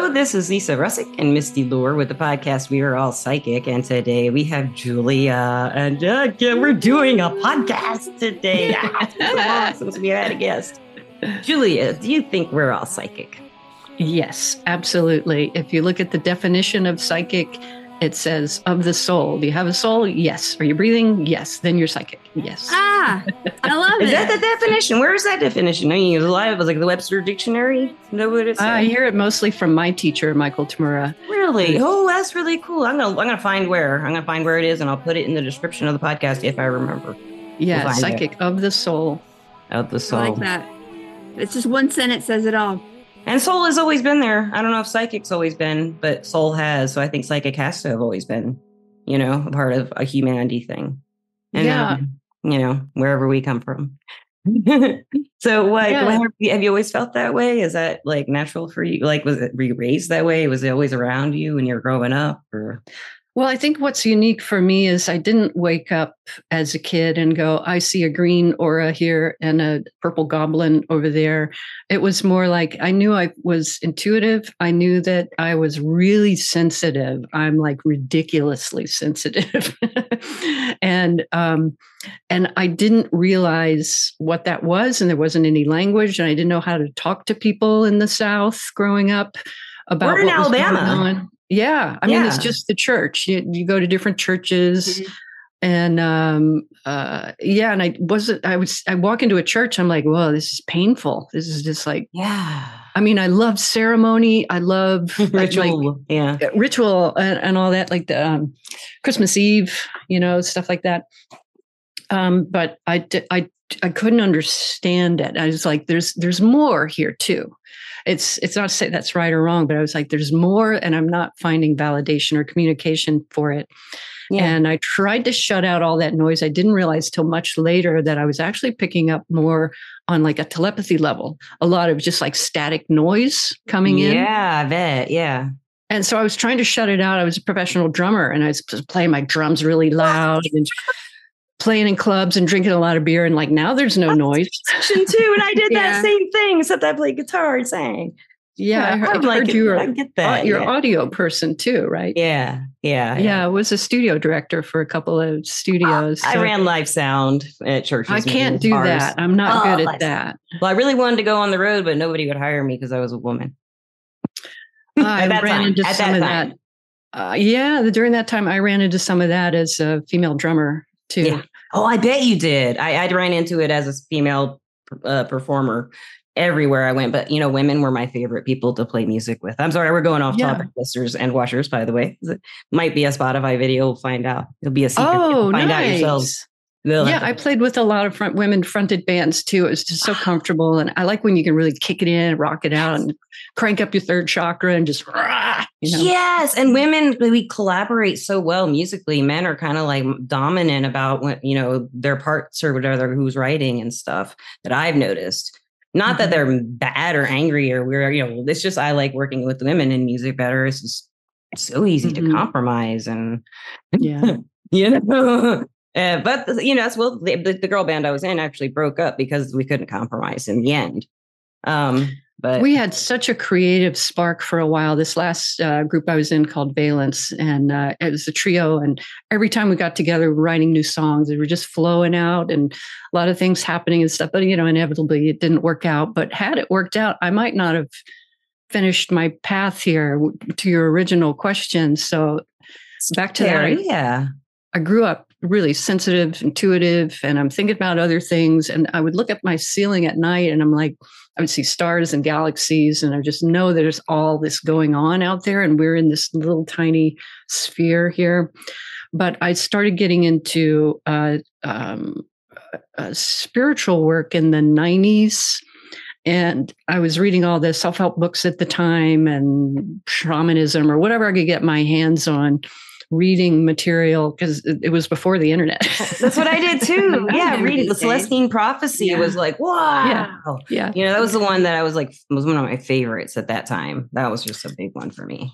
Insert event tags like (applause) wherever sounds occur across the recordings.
Hello, this is Lisa Rusczyk and Misty Lure with the podcast We Are All Psychic. And today we have Julia. And uh, we're doing a podcast today. (laughs) (laughs) Since we had a guest. Julia, do you think we're all psychic? Yes, absolutely. If you look at the definition of psychic, it says of the soul. Do you have a soul? Yes. Are you breathing? Yes. Then you're psychic. Yes. Ah, I love (laughs) Is it. that the definition? Where is that definition? I mean, a lot of it was like the Webster Dictionary. Know what it's I hear it mostly from my teacher, Michael Tamura. Really? Oh, that's really cool. I'm gonna I'm gonna find where I'm gonna find where it is, and I'll put it in the description of the podcast if I remember. Yeah, find it. psychic of the soul. Of the soul. I soul. like that. It's just one sentence says it all. And soul has always been there. I don't know if psychic's always been, but soul has. So I think psychic has to have always been, you know, a part of a humanity thing. And Yeah. um, you know, wherever we come from. (laughs) so what, Yeah. what have, you, have you always felt that way? Is that like natural for you? Like was it were you raised that way? Was it always around you when you were growing up or Well, I think what's unique for me is I didn't wake up as a kid and go, I see a green aura here and a purple goblin over there. It was more like I knew I was intuitive. I knew that I was really sensitive. I'm like ridiculously (laughs) sensitive. and um and I didn't realize what that was and there wasn't any language and I didn't know how to talk to people in the south growing up about We're in what was going Alabama. Yeah, I mean, it's just the church. You, you go to different churches, and um, uh, yeah, and I wasn't. I was. I walk into a church. I'm like, whoa, this is painful. This is just like. yeah. I mean, I love ceremony. I love (laughs) like- Ritual. yeah. ritual and, and all that, like the um, Christmas Eve, you know, stuff like that. Um, but I, I, I couldn't understand it. I was like, there's, there's more here too. It's, it's not to say that's right or wrong, but I was like, there's more, and I'm not finding validation or communication for it. Yeah. And I tried to shut out all that noise. I didn't realize till much later that I was actually picking up more on like a telepathy level, a lot of just like static noise coming in. Yeah, I bet. Yeah. And so I was trying to shut it out. I was a professional drummer and I was playing my drums really loud and playing in clubs and drinking a lot of beer. And like now there's no noise. Section too, and I did that same thing, except I played guitar and sang. Yeah, I heard, I'm like, heard you were I get that. you're yeah. audio person too, right? yeah, yeah, Yeah, I was a studio director for a couple of studios. I so ran live sound at churches. I can't do bars. that. I'm not Oh, good at that. Well, I really wanted to go on the road, but nobody would hire me because I was a woman. I ran time, into at some that of time. that. Uh, yeah, during that time, I ran into some of that as a female drummer too. Yeah. Oh, I bet you did. I, I ran into it as a female uh, performer everywhere I went. But you know, women were my favorite people to play music with. I'm sorry, we're going off Yeah. topic, listeners and watchers. By the way, it might be a Spotify video. We'll find out. It'll be a secret. Oh, You'll find out nice. yourselves. They'll yeah, I played with a lot of front women fronted bands too. It was just so comfortable, and I like when you can really kick it in, rock it out, and crank up your third chakra and just rah, you know. Yes, and women we collaborate so well musically. Men are kind of like dominant about when you know their parts or whatever who's writing and stuff that I've noticed. Not that Mhm. they're bad or angry or we're you know it's just I like working with women in music better. It's just so easy to Mhm. compromise and Yeah. (laughs) you know. Uh, but you know, as well, the, the, girl band I was in actually broke up because we couldn't compromise in the end. Um, but We had such a creative spark for a while. This last uh, group I was in called Valence, and uh, it was a trio. And every time we got together, we were writing new songs. They were just flowing out, and a lot of things happening and stuff. But you know, inevitably, it didn't work out. But had it worked out, I might not have finished my path here to your original question. So back to that, Scary, yeah. I grew up really sensitive, intuitive, and I'm thinking about other things. And I would look at my ceiling at night and I'm like, I would see stars and galaxies, and I just know there's all this going on out there, and we're in this little tiny sphere here. But I started getting into uh, um, uh, spiritual work in the 90s. And I was reading all the self help books at the time and shamanism or whatever I could get my hands on reading material because it, it was before the internet. Oh, that's what I did too. (laughs) Yeah, reading the. Celestine Prophecy Yeah. was like, wow. Yeah. yeah. You know, that was the one that I was like, was one of my favorites at that time. That was just a big one for me.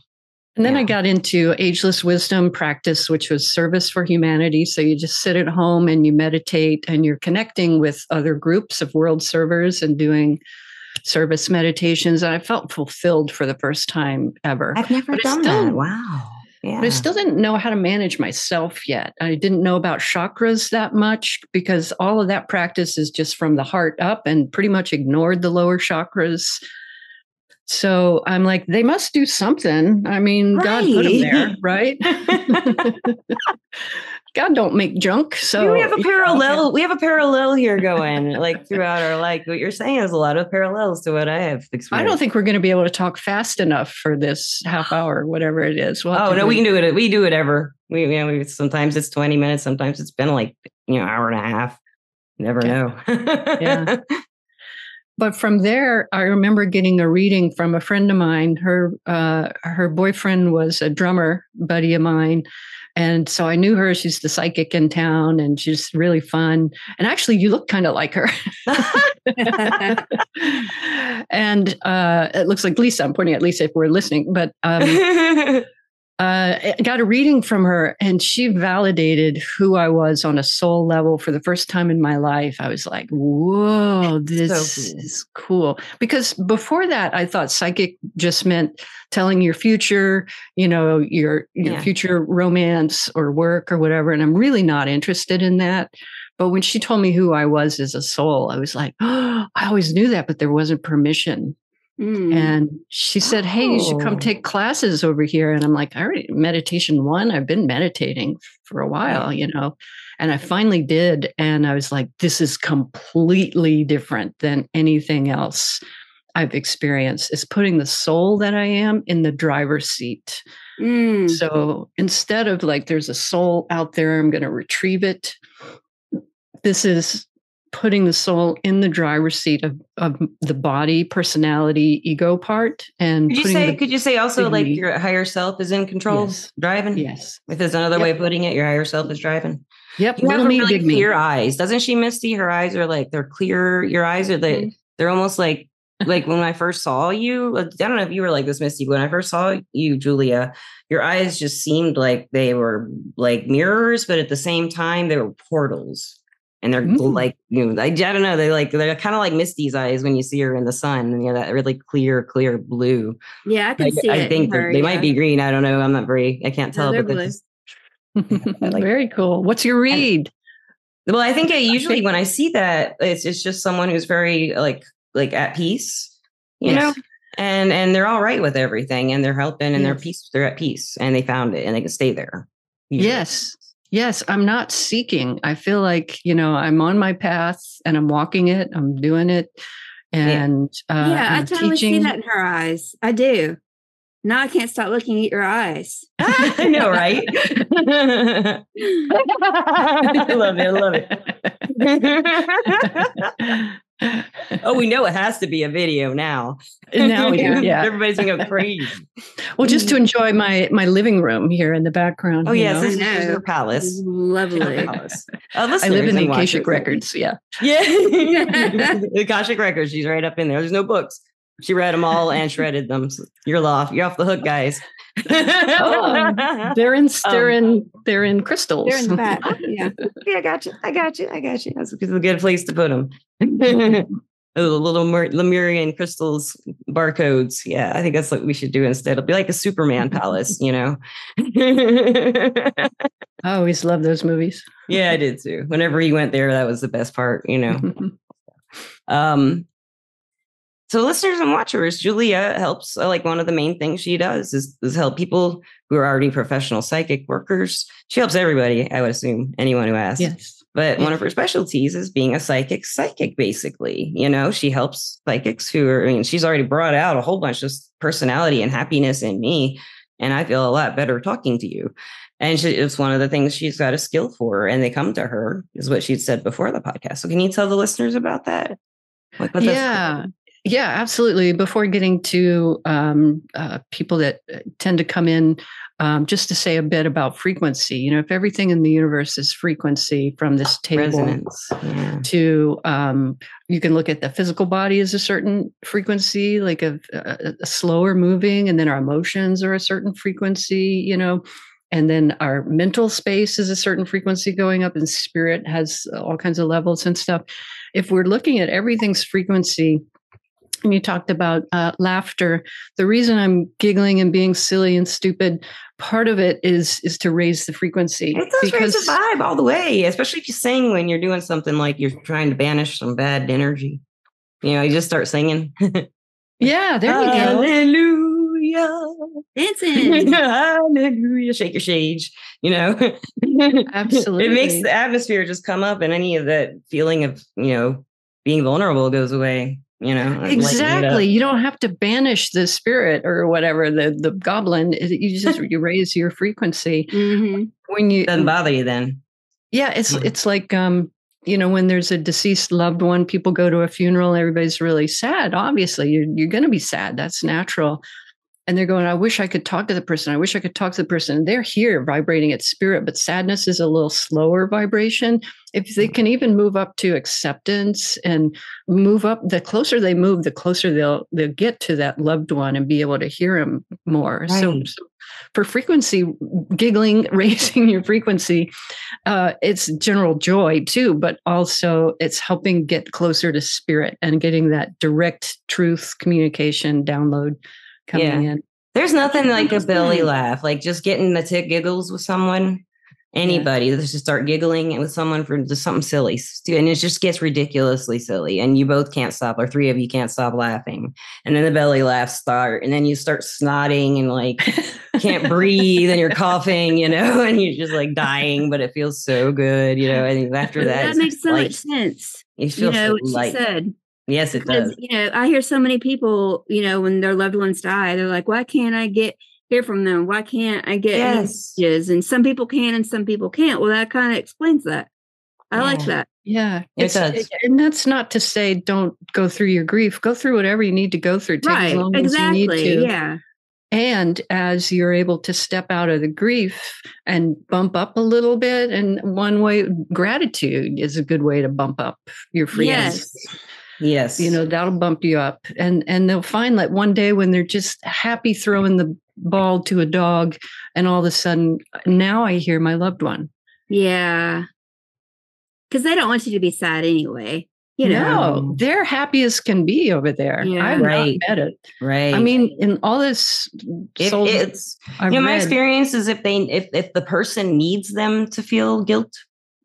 And then I got into ageless wisdom practice, which was service for humanity. So you just sit at home and you meditate and you're connecting with other groups of world servers and doing service meditations, and I felt fulfilled for the first time ever. I've never But done still- that. Wow. Yeah. But I still didn't know how to manage myself yet. I didn't know about chakras that much because all of that practice is just from the heart up and pretty much ignored the lower chakras. So I'm like, they must do something. I mean, God put them there, right? (laughs) (laughs) God don't make junk. So we have a parallel. We have a parallel here going like throughout our like what you're saying is a lot of parallels to what I have experienced. I don't think we're going to be able to talk fast enough for this half (sighs) hour, whatever it is. We'll Oh no, do- we can do it. We do it ever. We, you know, we sometimes it's 20 minutes, sometimes it's been like you know hour and a half. Never Yeah. know. Yeah. (laughs) but from there i remember getting a reading from a friend of mine. Her uh, her boyfriend was a drummer buddy of mine. And so i knew her. She's the psychic in town and she's really fun. And actually you look kind of like her. (laughs) (laughs) And uh, it looks like lisa. I'm pointing at lisa if we're listening but um, (laughs) uh, I got a reading from her and she validated who I was on a soul level for the first time in my life. I was like, whoa, this cool. is cool. Because before that, I thought psychic just meant telling your future, you know, your, your Yeah. future romance or work or whatever. And I'm really not interested in that. But when she told me who I was as a soul, I was like, oh, (gasps) I always knew that, but there wasn't permission. Mm. And she said, Hey, you should Oh. come take classes over here. And I'm like, I already meditation one. I've been meditating for a while, you know. And I finally did. And I was like, this is completely different than anything else I've experienced. It's putting the soul that I am in the driver's seat. Mm. So instead of like there's a soul out there, I'm going to retrieve it. This is putting the soul in the driver's seat of, of the body, personality, ego part, and could you say? the, could you say also like your higher self is in control, Yes. driving? yes, If there's another Yep. way of putting it, your higher self is driving. yep, You have little me, really big me. clear eyes, doesn't she, Misty? Her eyes are like they're clear. Your eyes are Mm-hmm. the they're almost like (laughs) like when I first saw you. I don't know if you were like this, Misty. When I first saw you, Julia, your eyes just seemed like they were like mirrors, but at the same time they were portals. And they're Mm. like you know, I, I don't know. They like they're kind of like Misty's eyes when you see her in the sun, and you know that really clear, clear blue. yeah, I can I, see I think her, they yeah. might be green. I don't know. I'm not very. I can't No, tell. they're but they're blue. just- (laughs) I like- Very cool. What's your read? Well, I think I usually when I see that, it's it's just someone who's very like like at peace, you know, and and they're all right with everything, and they're helping, and they're peace, they're at peace, and they found it, and they can stay there. usually. Yes. Yes, I'm not seeking. I feel like, you know, I'm on my path and I'm walking it, I'm doing it. And uh, yeah, I I'm see teaching. that in her eyes. I do. Now I can't stop looking at your eyes. (laughs) (laughs) I know, right? (laughs) I love it. I love it. Oh, we know it has to be a video now. now we do, (laughs) yeah. everybody's gonna go (laughs) crazy. Well, just to enjoy my my living room here in the background. Oh yes, know. this is I this is know. her palace. Lovely. Palace. Uh, I live in the and watchers, Akashic Records. Yeah. Yeah. the (laughs) Akashic Records. She's right up in there. There's no books. She read them all and shredded them. So you're off. You're off the hook, guys. Oh, They're in they're Um, in they're in crystals. They're in the back. (laughs) Yeah. yeah, I got you. I got you. I got you. That's a good place to put them. (laughs) little little Mer- Lemurian crystals barcodes. Yeah, I think that's what we should do instead. It'll be like a Superman palace, you know. (laughs) I always love those movies. yeah, I did too. Whenever he went there, that was the best part, you know. Um, so listeners and watchers, Julia helps. uh, Like one of the main things she does is, is help people who are already professional psychic workers. She helps everybody, I would assume, anyone who asks. yes. But one of her specialties is being a psychic psychic, basically. You know, she helps psychics who are, I mean, she's already brought out a whole bunch of personality and happiness in me. And I feel a lot better talking to you. And she, it's one of the things she's got a skill for. And they come to her, is what she'd said before the podcast. So can you tell the listeners about that? Like what yeah yeah absolutely before getting to um, uh, people that uh, tend to come in um, just to say a bit about frequency you know if everything in the universe is frequency from this table resonance. Yeah. to um, you can look at the physical body as a certain frequency like a, a, a slower moving and then our emotions are a certain frequency you know and then our mental space is a certain frequency going up and spirit has all kinds of levels and stuff if we're looking at everything's frequency and you talked about uh, laughter. The reason I'm giggling and being silly and stupid, part of it is is to raise the frequency. It does raise the vibe all the way, especially if you sing when you're doing something like you're trying to banish some bad energy. You know, you just start singing. (laughs) yeah, there you go. Hallelujah. Dancing. (laughs) Hallelujah. Shake your shage. You know, Absolutely. (laughs) it makes the atmosphere just come up and any of that feeling of, you know, being vulnerable goes away. You know, and lighten it. Exactly. You don't have to banish the spirit or whatever the the goblin. You just you raise your frequency hmm when you doesn't bother you then. Yeah, it's Mm. it's like um, you know, when there's a deceased loved one, people go to a funeral, everybody's really sad. Obviously, you're you're gonna be sad. That's natural. And they're going, I wish I could talk to the person. I wish I could talk to the person. They're here vibrating at spirit, but sadness is a little slower vibration. If they can even move up to acceptance and move up, the closer they move, the closer they'll they'll get to that loved one and be able to hear him more. So, so for frequency, giggling, (laughs) raising your frequency, uh, it's general joy too, but also it's helping get closer to spirit and getting that direct truth communication download coming in. There's nothing like a belly laugh, like just getting the tick giggles with someone. Anybody let's just start giggling with someone for just something silly, and it just gets ridiculously silly, and you both can't stop, or three of you can't stop laughing, and then the belly laughs start, and then you start snotting and like can't (laughs) breathe, and you're coughing, you know, (laughs) and you're just like dying, but it feels so good, you know. And after that, that makes so light. much sense. You You know so what she light. said. Yes, it does. you know, I hear so many people, you know, when their loved ones die, they're like, "Why can't I get hear from them? Why can't I get Yes. messages?" And some people can, and some people can't. Well, that kind of explains that. I like that. Yeah, It it's, does. and that's not to say don't go through your grief. Go through whatever you need to go through. Take as right? long as you need Exactly. to. Yeah. And as you're able to step out of the grief and bump up a little bit, and one way, gratitude is a good way to bump up your frequency. Yes. Yes, You know that'll bump you up, and and they'll find that one day when they're just happy throwing the ball to a dog, and all of a sudden now I hear my loved one. Yeah. Because they don't want you to be sad anyway. You know. no, they're happy as can be over there. Yeah. I've Right. not met it. right. I mean, in all this, If souls it's I've you know, my read- experience is if they if if the person needs them to feel guilt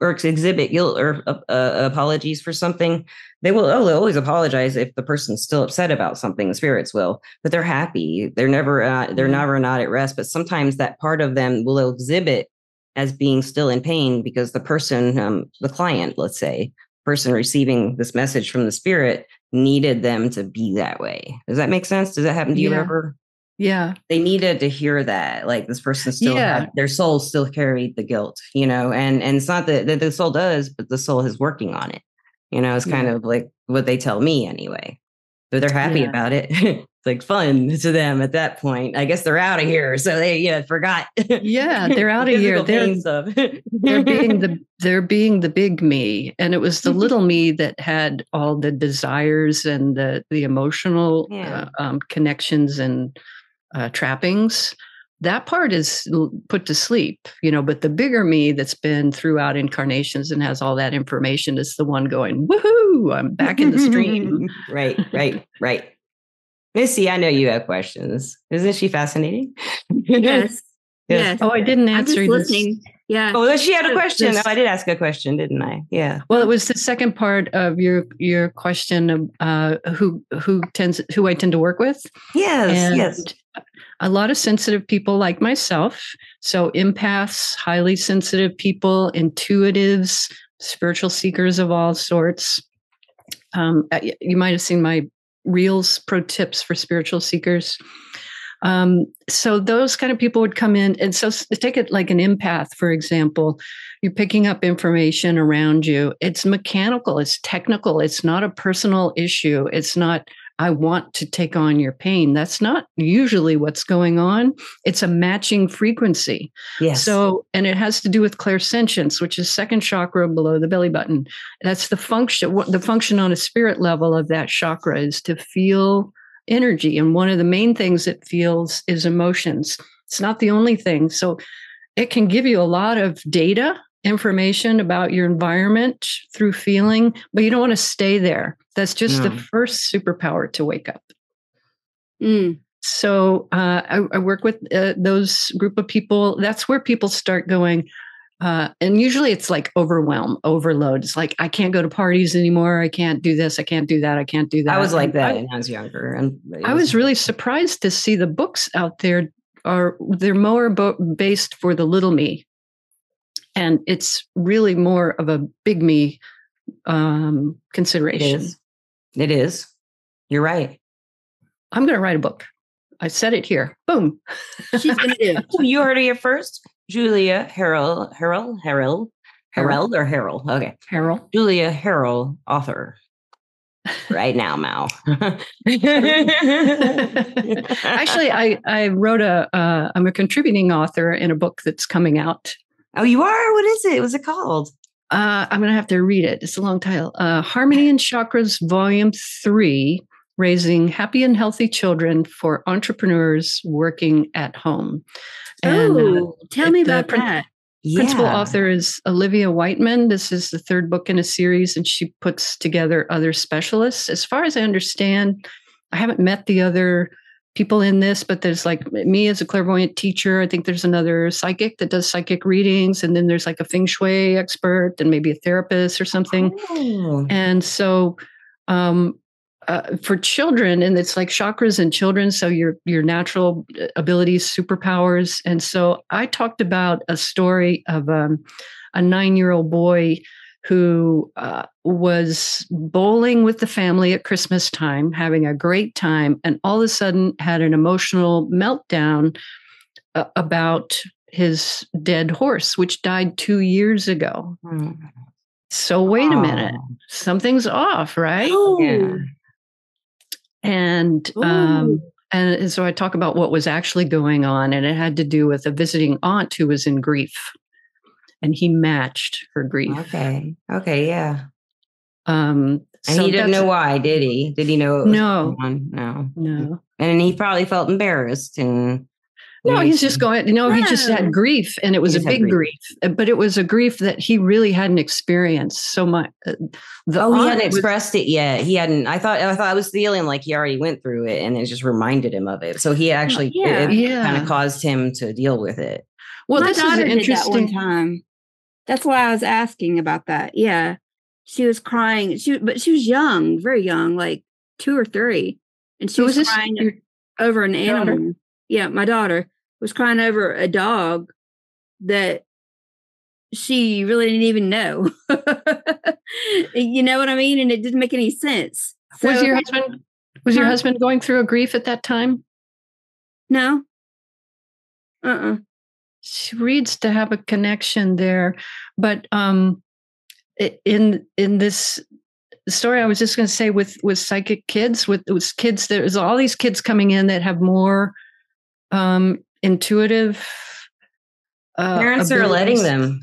or exhibit guilt or uh, uh, apologies for something, they will oh, they'll always apologize if the person's still upset about something. The spirits will, but they're happy. They're never uh, they're Yeah. never not at rest. But sometimes that part of them will exhibit as being still in pain because the person, um, the client, let's say, person receiving this message from the spirit needed them to be that way. Does that make sense? Does that happen to you Yeah. ever? yeah, they needed to hear that like this person still Yeah. had their soul still carried the guilt you know and and it's not that, that the soul does but the soul is working on it you know it's kind Yeah. of like what they tell me anyway but they're happy Yeah. about it (laughs) it's like fun to them at that point i guess they're out of here so they yeah forgot (laughs) yeah, they're out of here. They're they're being (laughs) the they're being the big me and it was the little me that had all the desires and the the emotional Yeah. uh, um, connections and uh, trappings that part is put to sleep you know but the bigger me that's been throughout incarnations and has all that information is the one going woohoo i'm back in the stream (laughs) right right right missy i know you have questions isn't she fascinating (laughs) Yes. Yes. oh i didn't I'm just answer this listening. Yeah. Oh, she had a question. this- oh, I did ask a question, didn't I? Yeah. Well, it was the second part of your your question of uh, who who tends who I tend to work with. Yes. and yes. A lot of sensitive people like myself. So empaths, highly sensitive people, intuitives, spiritual seekers of all sorts. Um, uh, you might have seen my reels pro tips for spiritual seekers. Um, so those kind of people would come in, and so take it like an empath, for example. You're picking up information around you. It's mechanical. It's technical. It's not a personal issue. It's not I want to take on your pain. That's not usually what's going on. It's a matching frequency. Yes. So, and it has to do with clairsentience, which is second chakra below the belly button. That's the function. what- The function on a spirit level of that chakra is to feel energy, and one of the main things it feels is emotions. It's not the only thing. So, it can give you a lot of data information about your environment through feeling, but you don't want to stay there. That's just the first superpower to wake up. Mm. So uh, I, I work with uh, those group of people. That's where people start going. Uh, and usually it's like overwhelm, overload. It's like, I can't go to parties anymore. I can't do this. I can't do that. I can't do that. I was like that I- when I was younger, and it I was really surprised to see the books out there are they're more bo- based for the little me, and it's really more of a big me um, consideration. is. It is. You're right. I'm going to write a book. I said it here. Boom. She's gonna do. it. (laughs) you heard it here first. Julia Harrell, Harrell, Harrell, Harrell or Harrell. Okay, Harold. Julia Harrell, author. Right now, Mal. (laughs) Actually, I I wrote a uh, I'm a contributing author in a book that's coming out. Oh, you are. What is it? What's it called? Uh, I'm going to have to read it. It's a long title. Uh, Harmony and Chakras, Volume Three: Raising Happy and Healthy Children for Entrepreneurs Working at Home. And, uh, Oh, tell me it, uh, about prin- that. Principal Yeah. author is Olivia Whiteman. This is the third book in a series, and she puts together other specialists. As far as I understand, I haven't met the other people in this, but there's like me as a clairvoyant teacher. I think there's another psychic that does psychic readings, and then there's like a feng shui expert and maybe a therapist or something. Oh. And so, um, uh, for children, and it's like chakras and children, so your your natural uh, abilities, superpowers. And so, I talked about a story of um, a nine year old boy who uh, was bowling with the family at Christmas time, having a great time, and all of a sudden had an emotional meltdown uh, about his dead horse, which died two years ago. Oh. So wait a minute, Oh. something's off, right? Yeah. And um, and so I talk about what was actually going on, and it had to do with a visiting aunt who was in grief, and he matched her grief. Okay. Okay. Yeah. Um, And so he didn't know why, did he? Did he know? No. No. No, And he probably felt embarrassed and. no, he's just going. You know, he just had grief, and it was a big grief. grief. uh, but it was a grief that he really hadn't experienced so much. uh, The Oh, he hadn't was- expressed it yet. He hadn't. I thought. I thought I was feeling like he already went through it, and it just reminded him of it. So he actually, yeah. it, Yeah. kind of caused him to deal with it. well, My this is daughter did that interesting. one time. That's why I was asking about that. Yeah, she was crying. She but she was young, very young, like two or three, and she So was was crying your over an daughter? animal. Yeah, my daughter was crying over a dog that she really didn't even know. (laughs) you know what I mean? And it didn't make any sense. was your husband? Was your husband going through a grief at that time? no? Uh uh she reads to have a connection there but um in in this story i was just going to say with with psychic kids with with kids there's all these kids coming in that have more um intuitive uh, Parents are letting them.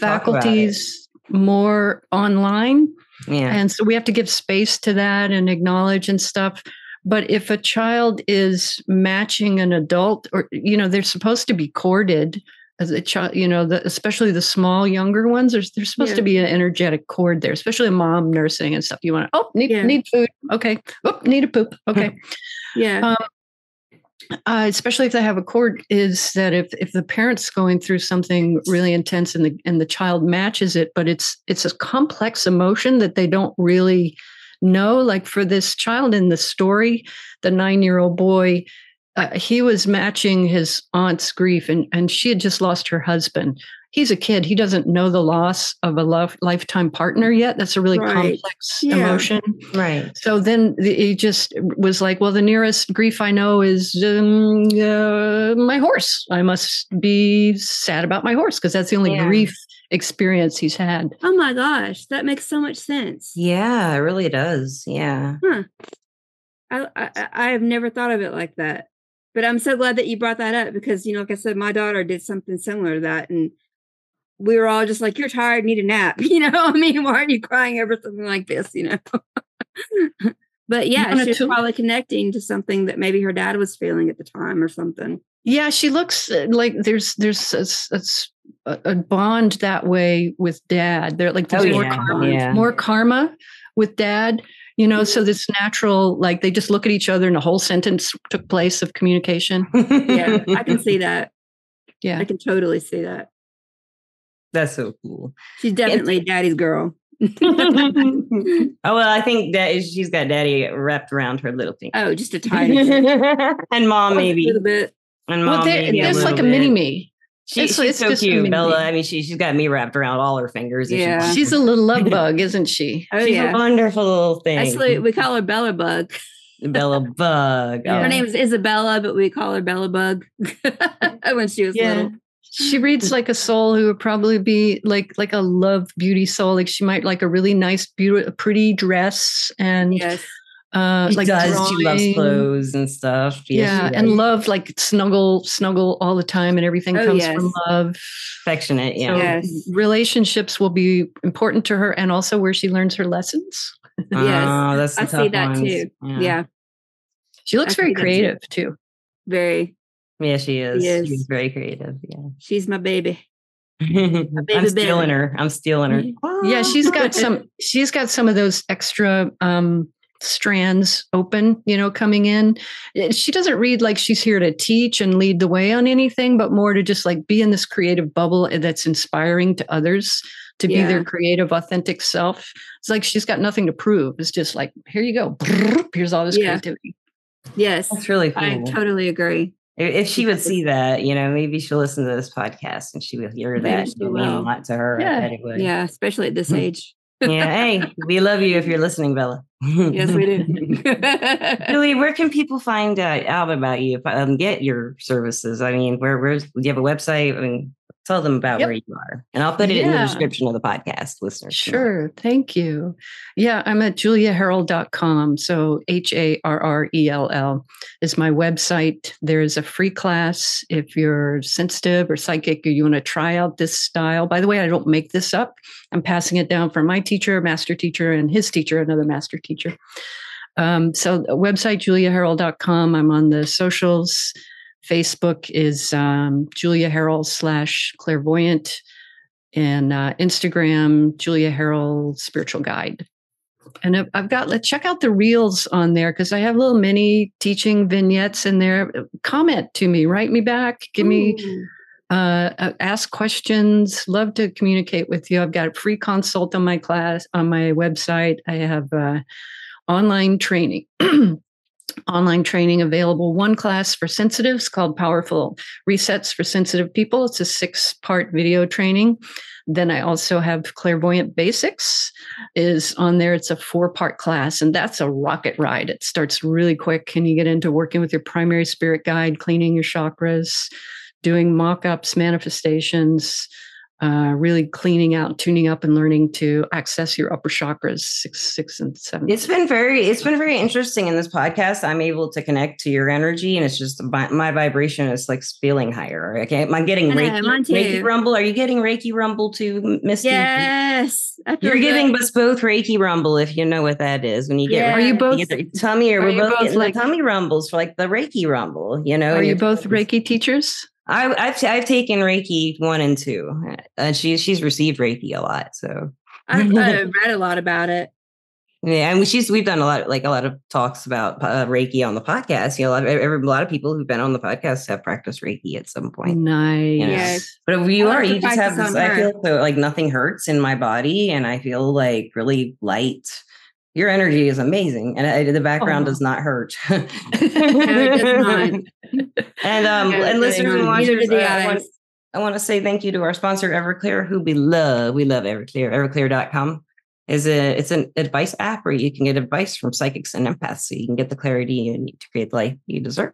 talk about it. faculties more online Yeah. and so we have to give space to that and acknowledge and stuff. But if a child is matching an adult, or, you know, they're supposed to be corded as a child, you know, the, especially the small, younger ones, there's, there's supposed Yeah. to be an energetic cord there, especially a mom nursing and stuff. You want to, oh, need, Yeah. need food. Okay. Oh, need a poop. Okay. (laughs) Yeah. Um, uh, especially if they have a cord, is that if if the parent's going through something really intense and the and the child matches it, but it's it's a complex emotion that they don't really know. Like for this child in the story, the nine year old boy, uh, he was matching his aunt's grief, and and she had just lost her husband. He's a kid; he doesn't know the loss of a love, lifetime partner yet. That's a really Right. complex Yeah. emotion. right. So then the, he just was like, well, the nearest grief I know is um, uh, my horse. I must be sad about my horse because that's the only Yeah. grief experience he's had. oh my gosh, that makes so much sense. Yeah, it really does. Yeah. I, I I- I have never thought of it like that. But I'm so glad that you brought that up because you know, like I said, my daughter did something similar to that, and we were all just like, "You're tired, need a nap." (laughs) You know, I mean, why aren't you crying over something like this? You know. (laughs) but yeah, wanna she was to- probably connecting to something that maybe her dad was feeling at the time or something. Yeah, she looks uh, like there's there's a bond that way with dad. They're like there's Oh, more yeah, karma, yeah. more karma with dad. You know, so this natural, like they just look at each other and a whole sentence took place of communication. (laughs) Yeah, I can see that. Yeah. I can totally see that. That's so cool. She's definitely daddy's girl. (laughs) (laughs) oh well, I think that is, she's got daddy wrapped around her little thing Oh, just a tiny and mom maybe. A little bit. And Well, mom there, maybe there's like a little mini me. She, It's- she's it's so just cute, Bella. I mean, she she's got me wrapped around all her fingers. if she Yeah. She's a little love (laughs) bug, isn't she? Oh she's yeah. a wonderful little thing. Actually, we call her Bella Bug. Bella (laughs) Bug. Yeah. Her oh. name is Isabella, but we call her Bella Bug (laughs) when she was Yeah. little. She reads like a soul who would probably be like like a love beauty soul. Like she might like a really nice, beautiful, pretty dress and Yes. Uh, She like does. She loves clothes and stuff. Yeah, she and love like snuggle, snuggle all the time, and everything Oh, comes yes. from love. affectionate. Yeah. So Yes. relationships will be important to her, and also where she learns her lessons. (laughs) Yes. Oh, that's I see that ones. too. Yeah. She looks I very see that too. creative too. Very. Yeah, she is. Yes. She's very creative. Yeah she's my baby. (laughs) Yeah. I'm stealing Betty. her. I'm stealing her. Yeah, she's got some. (laughs) She's got some of those extra um, strands open, you know, coming in. Eh, She doesn't read like she's here to teach and lead the way on anything, but more to just like be in this creative bubble that's inspiring to others to be their creative, authentic self. It's like she's got nothing to prove. It's just like, here you go. Here's all this Yeah. creativity. Yes. That's really cool. I totally agree. If if she would see that, you know, maybe she'll listen to this podcast and she will hear Maybe that. she It'll mean a lot to her. I Yeah. bet it would. Yeah, especially at this Mhm. age. Yeah. Hey, we love you if you're listening, Bella. Yes, we do. (laughs) Julie, where can people find uh, out about you? Um, get your services. I mean, where where's do you have a website? I mean, tell them about Yep. where you are, and I'll put it in the description of the podcast, listeners. Sure. Thank you. Yeah, I'm at juliaharrell.com. So H A R R E L L is my website. There's a free class if you're sensitive or psychic or you want to try out this style. By the way, I don't make this up. I'm passing it down from my teacher, master teacher, and his teacher, another master teacher. Um, so website juliaharrell.com. I'm on the socials. Facebook is um, Julia Harrell slash clairvoyant and uh, Instagram, Julia Harrell Spiritual Guide. And I've- I've got, let's check out the reels on there because I have little mini teaching vignettes in there. Comment to me, write me back, give me, Ooh. uh, uh, ask questions. Love to communicate with you. I've got a free consult on my class, on my website. I have uh, online training. (clears throat) Online training available. One class for sensitives called Powerful Resets for Sensitive People. It's a six part video training. Then I also have Clairvoyant Basics is on there. It's a four part class, and that's a rocket ride. It starts really quick, and you get into working with your primary spirit guide, cleaning your chakras, doing mock ups, manifestations, uh, really cleaning out, tuning up, and learning to access your upper chakras, six, six, and seven. It's been very, it's been very interesting in this podcast. I'm able to connect to your energy, and it's just my, my vibration is like feeling higher. Okay, am I getting I know, Reiki, too. Reiki rumble? Are you getting Reiki rumble too, Misty? Yes. You're good. giving us both Reiki rumble if you know what that is. When you get Yeah. Are you both? you tummy, or are we're both, both like- the tummy rumbles for like the Reiki rumble. You know, Are you both Reiki teachers? I, I've I've taken Reiki one and two, and she's she's received Reiki a lot. So I've, I've (laughs) read a lot about it. yeah, and she's we've done a lot like a lot of talks about uh, Reiki on the podcast. You know, a lot, of, every, a lot of people who've been on the podcast have practiced Reiki at some point. Nice. Yes. But if you I are, you just have this. I feel so like nothing hurts in my body, and I feel like really light. Your energy is amazing, and I, the background Aw. does not hurt. (laughs) it does not. (laughs) And um, Yeah, and listeners and does not. Neither watchers, the uh, I, want, eyes. I want to say thank you to our sponsor, Everclear, who we love. We love Everclear. Everclear.com is a it's an advice app where you can get advice from psychics and empaths, so you can get the clarity you need to create the life you deserve.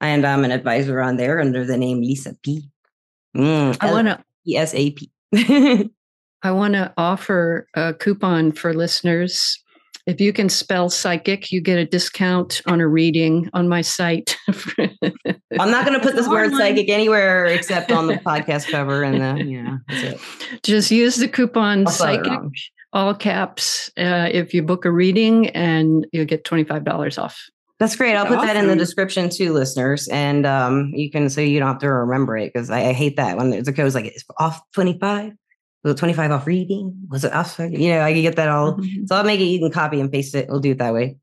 And I'm an advisor on there under the name Lisa P. Mm, I want to L-E-S-A-P. (laughs) I want to offer a coupon for listeners. If you can spell psychic, you get a discount on a reading on my site. (laughs) I'm not going to put this word psychic anywhere except on the podcast cover and the yeah, that's it. Just use the coupon I'll psychic, all caps, uh, if you book a reading, and you'll get $25 off. That's great. I'll put that in the description too, listeners, and um, you can so you don't have to remember it because I, I hate that when there's a code like it's off twenty five. Was it 25 off reading? Was it off? You know, I can get that all. Mhm. So I'll make it. You can copy and paste it. We'll do it that way.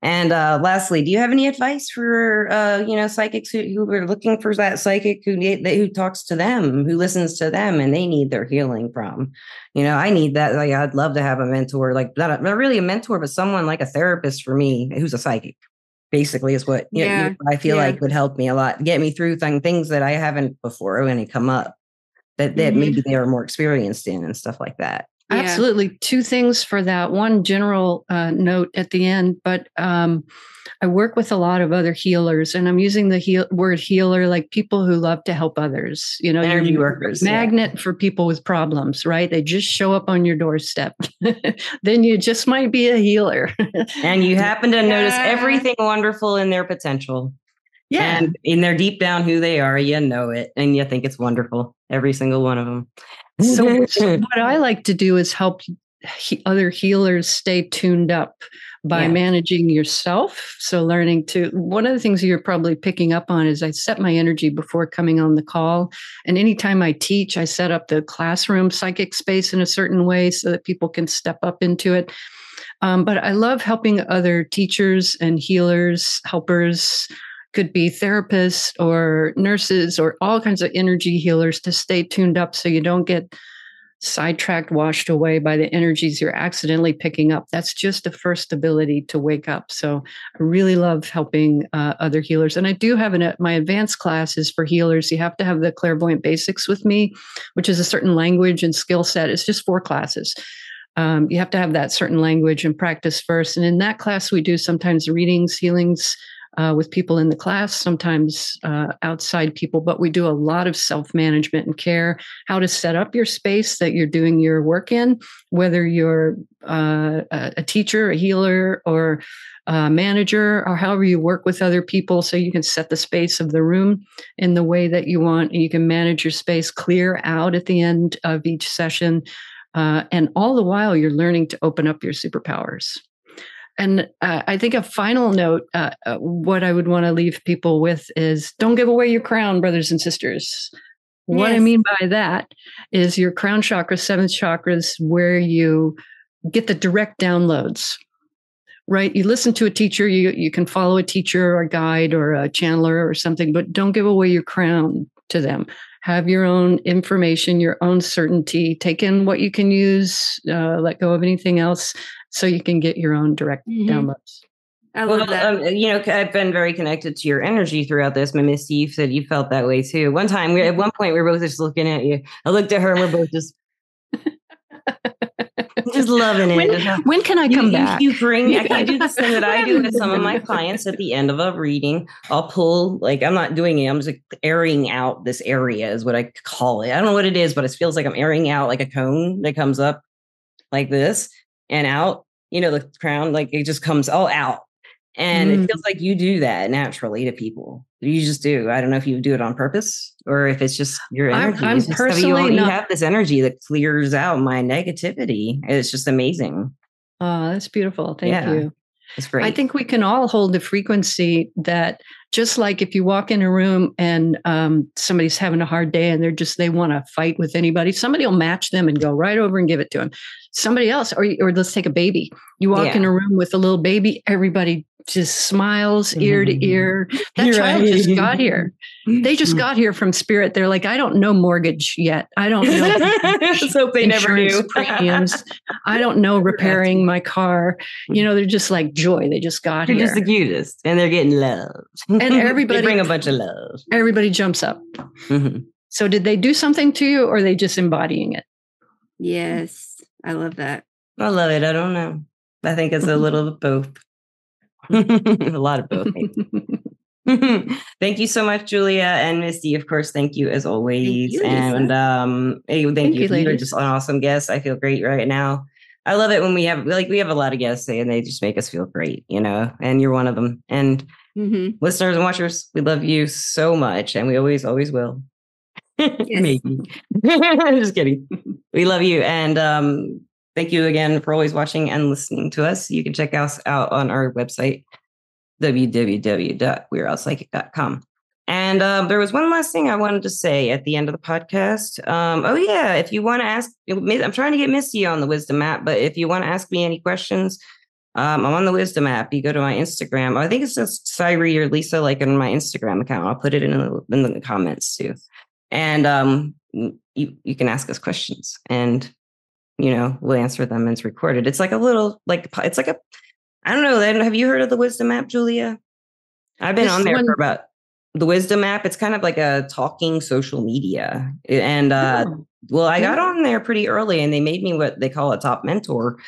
And uh, lastly, do you have any advice for uh, you know psychics who, who are looking for that psychic who who talks to them, who listens to them, and they need their healing from? You know, I need that. Like, I'd love to have a mentor, like not, a, not really a mentor, but someone like a therapist for me who's a psychic. Basically, is what you know, Yeah, I feel yeah. like would help me a lot, get me through th- things that I haven't before when they come up that that Mhm. maybe they are more experienced in and stuff like that. Yeah. Absolutely. Two things for that. One general uh, note at the end, but um, I work with a lot of other healers, and I'm using the heal- word healer like people who love to help others. You know, Energy you're workers, yeah. magnet for people with problems, right? They just show up on your doorstep. (laughs) then you just might be a healer. (laughs) And you happen to notice everything wonderful in their potential. yeah. And in their deep down who they are, you know it. And you think it's wonderful. Every single one of them. So, (laughs) what I like to do is help he, other healers stay tuned up by Yeah. managing yourself. So learning to one of the things you're probably picking up on is I set my energy before coming on the call. And anytime I teach, I set up the classroom psychic space in a certain way so that people can step up into it. Um, but I love helping other teachers and healers, helpers, could be therapists or nurses or all kinds of energy healers to stay tuned up so you don't get sidetracked, washed away by the energies you're accidentally picking up. That's just the first ability to wake up. So I really love helping uh, other healers. And I do have an, my advanced classes for healers. You have to have the clairvoyant basics with me, which is a certain language and skill set. It's just four classes. Um, you have to have that certain language and practice first. And in that class, we do sometimes readings, healings, uh, with people in the class, sometimes uh, outside people, but we do a lot of self management and care, how to set up your space that you're doing your work in, whether you're uh, a teacher, a healer, or a manager, or however you work with other people, so you can set the space of the room in the way that you want. And you can manage your space, clear out at the end of each session. Uh, and all the while, you're learning to open up your superpowers. And uh, I think a final note, uh, uh, what I would want to leave people with is don't give away your crown, brothers and sisters. What I mean by that is your crown chakra, seventh chakra is where you get the direct downloads, right? You listen to a teacher, you, you can follow a teacher or a guide or a channeler or something, but don't give away your crown to them. Have your own information, your own certainty, take in what you can use, uh, let go of anything else so you can get your own direct Mhm. downloads. I love Well, that. um, you know, I've been very connected to your energy throughout this. My Misty, you said you felt that way too. One time, we at one point, we were both just looking at you. I looked at her, and we're both just, (laughs) just loving it. When, when can I come you- back? You bring. I can do (laughs) this thing that I do with some of my clients at the end of a reading. I'll pull like I'm not doing it. I'm just like airing out this area is what I call it. I don't know what it is, but it feels like I'm airing out like a cone that comes up like this and out. You know, the crown like it just comes all out, and Mm. it feels like you do that naturally to people. You just do. I don't know if you do it on purpose or if it's just your I'm- energy. I'm just how you, personally you have this energy that clears out my negativity. It's just amazing. Oh, that's beautiful. Thank Yeah. you. It's great. I think we can all hold a frequency that just like if you walk in a room and um, somebody's having a hard day and they're just they want to fight with anybody, somebody will match them and go right over and give it to them. Somebody else, or or let's take a baby. You walk in a room with a little baby, everybody just smiles ear to ear. (laughs) That You're child just got here. They just got here from spirit. They're like, I don't know mortgage yet. I don't (laughs) know Let's hope they never insurance do. premiums. I (laughs) don't know repairing my car. You know, they're just like joy. They just got here. They're here. just the cutest, and they're getting love And They everybody- bring a bunch of love. Everybody jumps up. Mhm. So did they do something to you or are they just embodying it? yes. I love that. I love it. I don't know. I think it's a (laughs) little of both. a lot of both. (laughs) (laughs) thank you so much, Julia and Misty. Of course, thank you as always. you, and um, hey, thank, Thank you. you, You are just an awesome guest. I feel great right now. I love it when we have like we have a lot of guests and they just make us feel great, you know. And you're one of them. And hmm listeners and watchers, we love you so much, and we always, always will. (laughs) Maybe. (laughs) Just kidding. We love you, and um, thank you again for always watching and listening to us. You can check us out on our website www.weareallpsychic.com. And um, there was one last thing I wanted to say at the end of the podcast. Um, oh yeah, if you want to ask, I'm trying to get Misty on the Wisdom app, but if you want to ask me any questions, um, I'm on the Wisdom app. You go to my Instagram. I think it's just Psyreader Lisa, like in my Instagram account. I'll put it in the, in the comments too. And um, you you can ask us questions, and you know we'll answer them. And it's recorded. It's like a little like it's like a I don't know. Have you heard of the Wisdom app, Julia? I've been this on there one, for about the Wisdom app. It's kind of like a talking social media, and uh, oh. well, I got on there pretty early, and they made me what they call a top mentor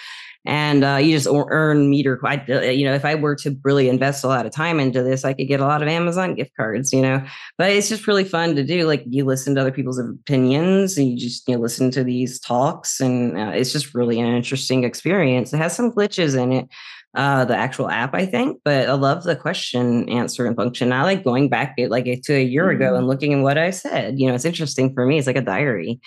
and uh, you just earn meter. Uh, you know, if I were to really invest a lot of time into this, I could get a lot of Amazon gift cards. You know, but it's just really fun to do. Like you listen to other people's opinions, and you just you know listen to these talks, and uh, it's just really an interesting experience. It has some glitches in it. Uh, the actual app, I think, but I love the question answering function. I like going back like to a year mm-hmm. ago and looking at what I said. You know, it's interesting for me. It's like a diary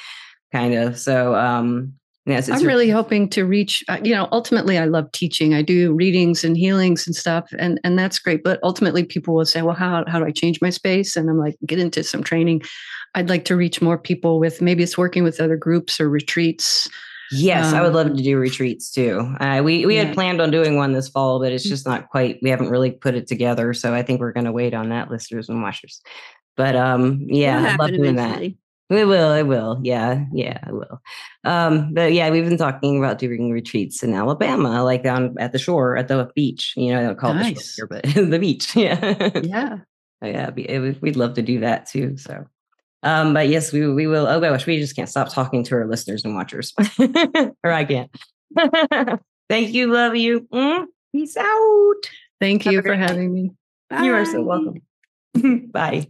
kind of. So, um, Yes, I'm really hoping to reach. Uh, you know, ultimately, I love teaching. I do readings and healings and stuff, and and that's great. But ultimately, people will say, "Well, how how do I change my space?" And I'm like, get into some training. I'd like to reach more people with maybe it's working with other groups or retreats. Yes, um, I would love um, to do retreats too. Uh, we we yeah. had planned on doing one this fall, but it's mm. just not quite. We haven't really put it together, so I think we're going to wait on that, listeners and watchers. But um, yeah, I'd love doing eventually. that. We will. I will. Yeah. Yeah. I will. Um, but yeah, we've been talking about doing retreats in Alabama, like on at the shore, at the beach. You know, I don't call nice. it the shore here, but (laughs) the beach. Yeah. Yeah. (laughs) Yeah. We'd love to do that too. So, um, but yes, we we will. Oh gosh, we just can't stop talking to our listeners and watchers, (laughs) or I can't. (laughs) Thank you. Love you. Mm, peace out. Thank you for having me. Bye. You are so welcome. (laughs) Bye.